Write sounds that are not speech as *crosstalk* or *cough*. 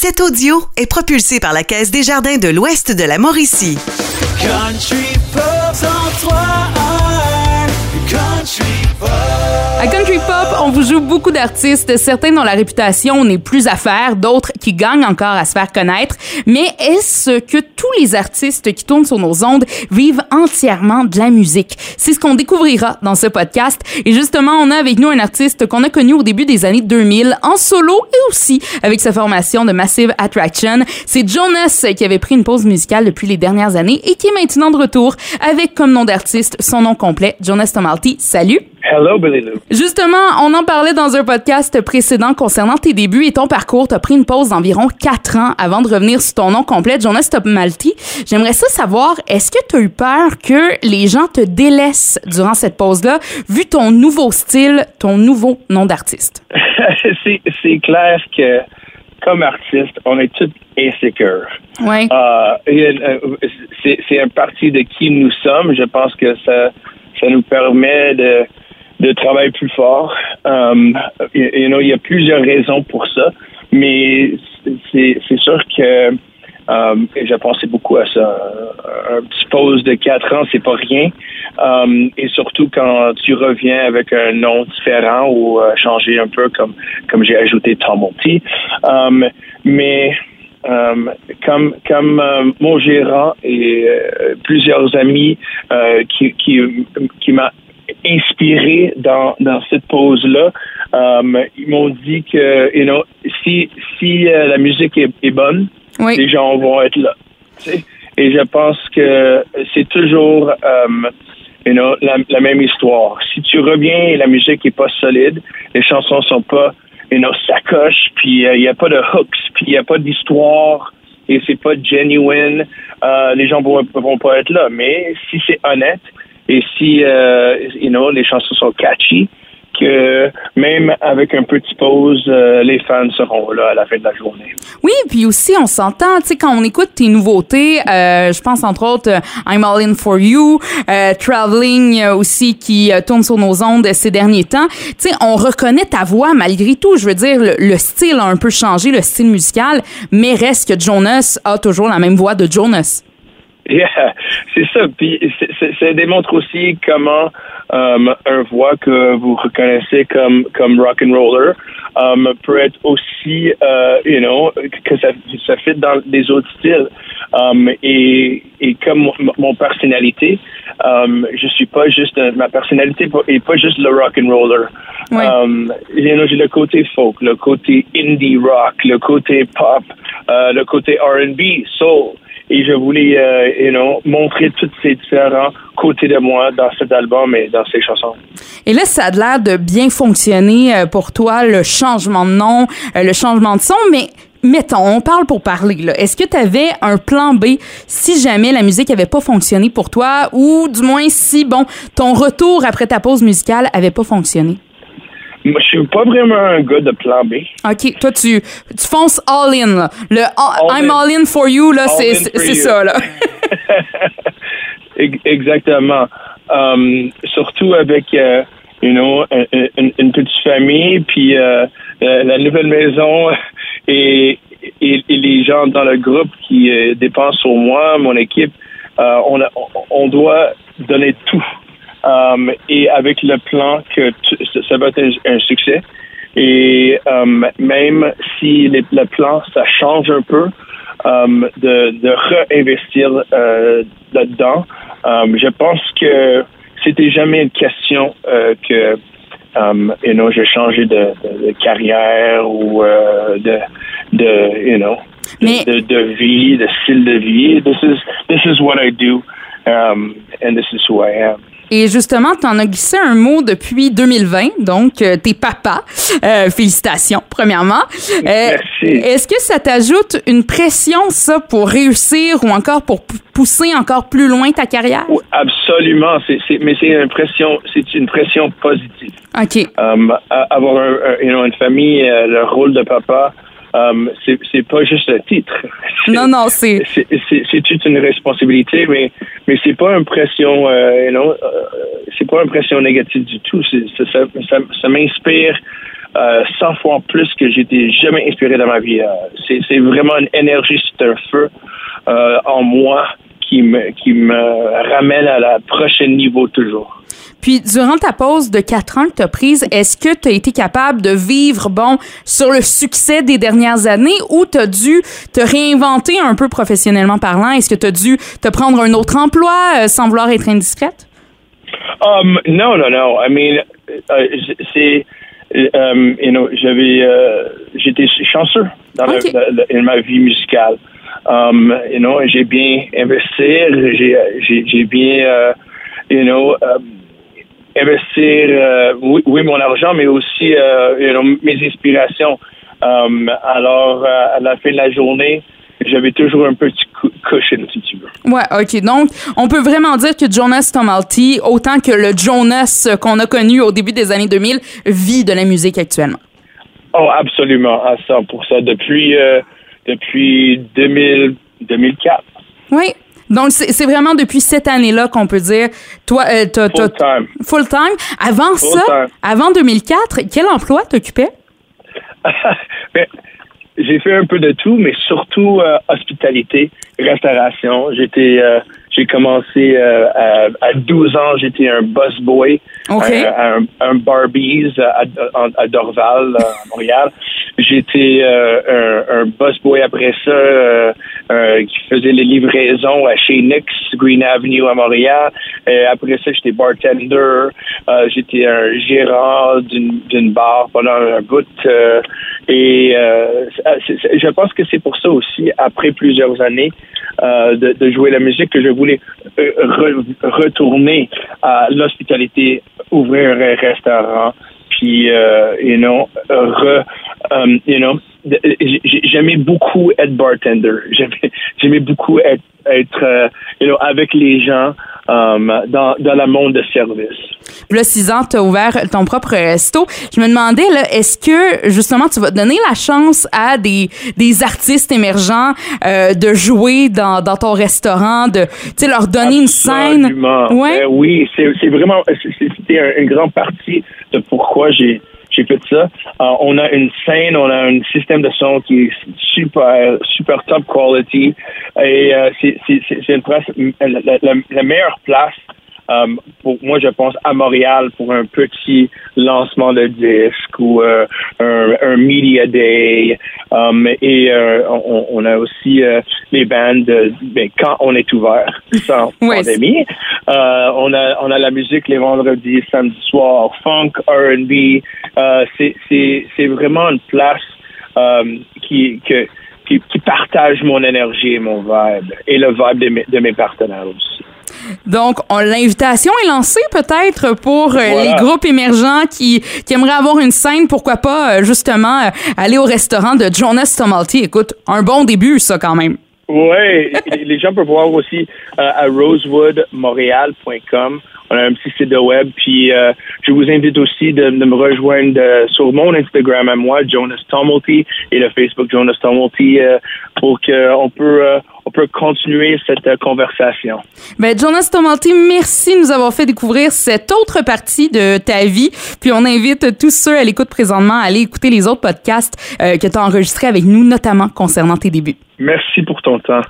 Cet audio est propulsé par la Caisse des Jardins de l'Ouest de la Mauricie. Country Pop 103 Country Pop À Country Pop, on vous joue beaucoup d'artistes, certains dont la réputation n'est plus à faire, d'autres qui gagnent encore à se faire connaître. Mais est-ce que tous les artistes qui tournent sur nos ondes vivent entièrement de la musique? C'est ce qu'on découvrira dans ce podcast. Et justement, on a avec nous un artiste qu'on a connu au début des années 2000 en solo et aussi avec sa formation de Massive Attraction. C'est Jonas qui avait pris une pause musicale depuis les dernières années et qui est maintenant de retour avec comme nom d'artiste son nom complet, Jonas Tomalti. Salut! Hello, Billy Lou. Justement, on en parlait dans un podcast précédent concernant tes débuts et ton parcours. Tu as pris une pause d'environ quatre ans avant de revenir sur ton nom complet, Jonas Malti. J'aimerais ça savoir, est-ce que tu as eu peur que les gens te délaissent durant cette pause-là, vu ton nouveau style, ton nouveau nom d'artiste? *laughs* c'est, clair que, comme artiste, on est tous insécures. Oui. Euh, euh, c'est, c'est un parti de qui nous sommes. Je pense que ça, ça nous permet de, de travailler plus fort. Um, il y a plusieurs raisons pour ça, mais c'est, sûr que um, j'ai pensé beaucoup à ça. Un petit pause de quatre ans, c'est pas rien. Um, et surtout quand tu reviens avec un nom différent ou euh, changer un peu comme comme j'ai ajouté Tom Monty. Um, mais um, comme comme euh, mon gérant et euh, plusieurs amis euh, qui qui qui m'a inspiré dans dans cette pause là um, ils m'ont dit que you know si si euh, la musique est, est bonne Oui. les gens vont être là tu sais. et je pense que c'est toujours um, you know, la, la même histoire si tu reviens et la musique est pas solide les chansons sont pas you know, sacoche puis il n'y a pas de hooks puis il n'y a pas d'histoire et c'est pas genuine euh, les gens vont vont pas être là mais si c'est honnête et si euh, you know, les chansons sont catchy, que même avec un petit pause, euh, les fans seront là à la fin de la journée. Oui, puis aussi, on s'entend, tu sais, quand on écoute tes nouveautés, euh, je pense entre autres euh, I'm All In For You, euh, Traveling euh, aussi qui euh, tourne sur nos ondes ces derniers temps. Tu sais, on reconnaît ta voix malgré tout. Je veux dire, le, le style a un peu changé, le style musical, mais reste que Jonas a toujours la même voix de Jonas. *laughs* Yeah, c'est ça. Puis ça démontre aussi comment um, un voix que vous reconnaissez comme comme rock and roller um, peut être aussi, euh, you know, que ça ça fit dans des autres styles. Um, et et comme mon, mon personnalité, um, je suis pas juste ma personnalité est pas juste le rock and roller. Oui. Um, you know, j'ai le côté folk, le côté indie rock, le côté pop, euh, le côté R&B, soul et je voulais euh, montrer tous ces différents côtés de moi dans cet album et dans ces chansons. Et là, ça a l'air de bien fonctionner euh, pour toi, le changement de nom, euh, le changement de son, mais mettons, on parle pour parler. là. Est-ce que tu avais un plan B si jamais la musique avait pas fonctionné pour toi ou du moins si, bon, ton retour après ta pause musicale avait pas fonctionné? Moi, je suis pas vraiment un gars de plan B. OK, toi, tu, tu fonces all in. Là. Le all- All I'm in. all in for you, là, c'est c'est- ça. Là. *laughs* Ex- Exactement. Um, surtout avec, euh, you know, une, une- petite famille, puis euh, la nouvelle maison *laughs* et, et, et les gens dans le groupe qui euh, dépendent sur moi, mon équipe, euh, on, a- on doit donner tout. Um, et avec le plan que tu- ça- va être un, un succès. Et um, même si les- le plan, ça change un peu, um, de, de réinvestir euh, là-dedans, um, je pense que c'était jamais une question euh, que um, you know, j'ai changé de, de- de carrière ou euh, de, de, you know, Mais- de, de vie, de style de vie. This is, this is what I do, um, and this is who I am. Et justement, tu en as glissé un mot depuis 2020, donc euh, t'es papa. Euh, félicitations, premièrement. Euh, Merci. Est-ce que ça t'ajoute une pression, ça, pour réussir ou encore pour pousser encore plus loin ta carrière? Oui, Absolument, c'est, c'est, mais c'est une pression, c'est une pression positive. OK. Um, a- avoir un, un- you know, une famille, euh, le rôle de papa, um, c'est, pas juste un titre. *laughs* Non, non, c'est... c'est, toute une responsabilité, mais mais c'est pas une pression, euh, you know, euh, c'est pas une pression négative du tout. Ça, ça, ça m'inspire euh, 100 fois plus que j'étais jamais inspiré dans ma vie. Euh, c'est, c'est vraiment une énergie, c'est un feu euh, en moi qui me, qui me ramène à la prochaine niveau toujours. Puis, durant ta pause de quatre ans que tu as prise, est-ce que tu as été capable de vivre, bon, sur le succès des dernières années ou tu as dû te réinventer un peu professionnellement parlant? Est-ce que tu as dû te prendre un autre emploi euh, sans vouloir être indiscrète? Um, no, no, no. I mean, euh, c'est, um, you know, j'avais, euh, j'étais chanceux dans ma vie musicale. Um, you know, j'ai bien investir, j'ai, j'ai, bien, euh, you know, um, investir, euh, oui, oui, mon argent, mais aussi, euh, mes inspirations. Um, alors, à la fin de la journée, j'avais toujours un petit cushion, si tu veux. Ouais, OK. Donc, on peut vraiment dire que Jonas Tomalty, autant que le Jonas qu'on a connu au début des années 2000, vit de la musique actuellement. Oh, absolument, à 100%. Depuis, euh, depuis 2000, 2004. Oui. Donc, c'est vraiment depuis cette année-là qu'on peut dire, toi, euh, t'as- Full time. Full time. Avant Full ça, time. avant 2004, quel emploi t'occupais? Mais *laughs* j'ai fait un peu de tout, mais surtout euh, hospitalité, restauration. J'étais, euh, j'ai commencé euh, à, à 12 ans, j'étais un bus boy un, un Barbies à, à- à Dorval, à Montréal. J'étais un, un bus boy après ça euh, euh, qui faisait les livraisons à chez Nix, Green Avenue à Montréal. Et après ça, j'étais bartender. Euh, j'étais un gérant d'une bar pendant un bout. euh, et euh, je pense que c'est pour ça aussi, après plusieurs années euh, de, de jouer la musique, que je voulais euh, re- retourner à l'hospitalité, ouvrir un restaurant, puis, euh, you know, re, um, you know, j'ai- j'aimais beaucoup être bartender. *laughs* J'aimais, beaucoup être, être euh, you know, avec les gens um, dans, dans le monde de service. Là, six ans, tu as ouvert ton propre resto. Je me demandais, là, est-ce que, justement, tu vas donner la chance à des, des artistes émergents euh, de jouer dans, dans ton restaurant, de, leur donner une scène? Absolument. Ouais. Euh, oui, c'est c'est vraiment, c'était un- une grande partie de pourquoi j'ai ça. Euh, on a une scène, on a un système de son qui est super, super top quality. Et euh, c'est la meilleure place pour moi, je pense à Montréal pour un petit lancement de disque ou euh, un, un media day. Um, et euh, on, on a aussi euh, les bandes de- ben, quand on est ouvert sans *laughs* pandémie. On a on a la musique les vendredis, samedi soir, funk, R&B. C'est c'est c'est vraiment une place euh, qui que qui, qui partage mon énergie et mon vibe et le vibe de mes, de mes partenaires aussi. Donc, on- l'invitation est lancée peut-être pour euh, Voilà. les groupes émergents qui, qui aimeraient avoir une scène, pourquoi pas, euh, justement, euh, aller au restaurant de Jonas Tomalty. Écoute, un bon début, ça, quand même. Oui, *laughs* les gens peuvent voir aussi à rosewoodmontréal.com. On a un petit site de web, puis je vous invite aussi de, de me rejoindre sur mon Instagram à moi, Jonas Tumulty, et le Facebook Jonas Tumulty, euh, pour qu'on peut peut continuer cette euh, conversation. Ben, Jonas Tomalty, merci de nous avoir fait découvrir cette autre partie de ta vie. Puis on invite tous ceux à l'écoute présentement à aller écouter les autres podcasts euh, que tu as enregistrés avec nous, notamment concernant tes débuts. Merci pour ton temps.